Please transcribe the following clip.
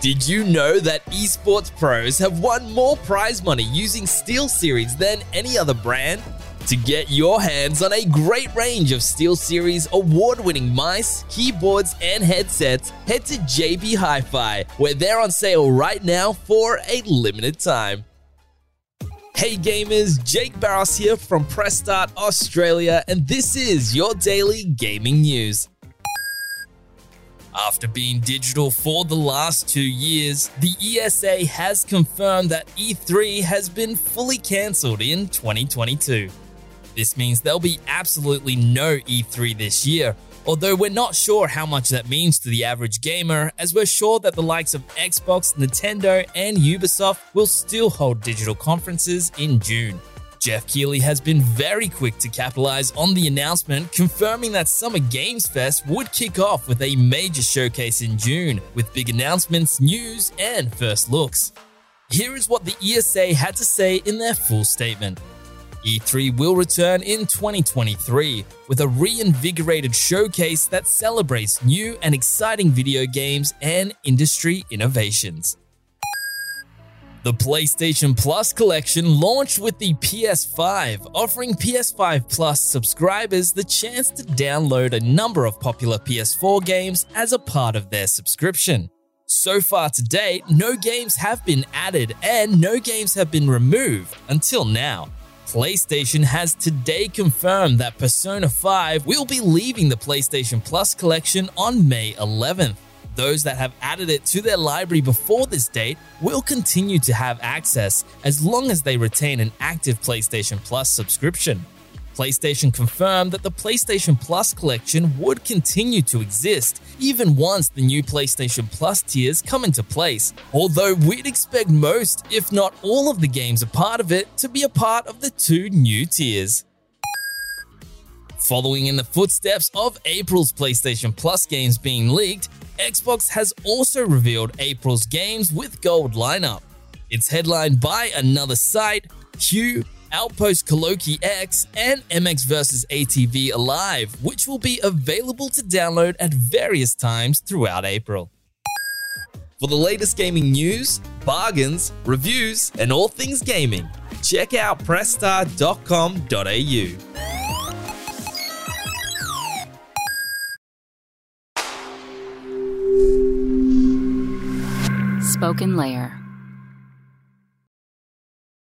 Did you know that esports pros have won more prize money using SteelSeries than any other brand? To get your hands on a great range of SteelSeries award winning mice, keyboards, and headsets, head to JB Hi Fi, where they're on sale right now for a limited time. Hey gamers, Jake Barros here from Press Start Australia, and this is your daily gaming news. After being digital for the last two years, the ESA has confirmed that E3 has been fully cancelled in 2022. This means there'll be absolutely no E3 this year, although we're not sure how much that means to the average gamer, as we're sure that the likes of Xbox, Nintendo, and Ubisoft will still hold digital conferences in June. Geoff Keighley has been very quick to capitalize on the announcement, confirming that Summer Games Fest would kick off with a major showcase in June, with big announcements, news, and first looks. Here is what the ESA had to say in their full statement. E3 will return in 2023 with a reinvigorated showcase that celebrates new and exciting video games and industry innovations. The PlayStation Plus collection launched with the PS5, offering PS5 Plus subscribers the chance to download a number of popular PS4 games as a part of their subscription. So far to date, no games have been added and no games have been removed until now. PlayStation has today confirmed that Persona 5 will be leaving the PlayStation Plus collection on May 11th. Those that have added it to their library before this date will continue to have access as long as they retain an active PlayStation Plus subscription. PlayStation confirmed that the PlayStation Plus collection would continue to exist even once the new PlayStation Plus tiers come into place, although we'd expect most, if not all of the games a part of it, to be a part of the two new tiers. Following in the footsteps of April's PlayStation Plus games being leaked, Xbox has also revealed April's games with gold lineup. It's headlined by Another Sight, Q, Outpost Kaloki X, and MX vs. ATV Alive, which will be available to download at various times throughout April. For the latest gaming news, bargains, reviews, and all things gaming, check out pressstart.com.au. SpokenLayer.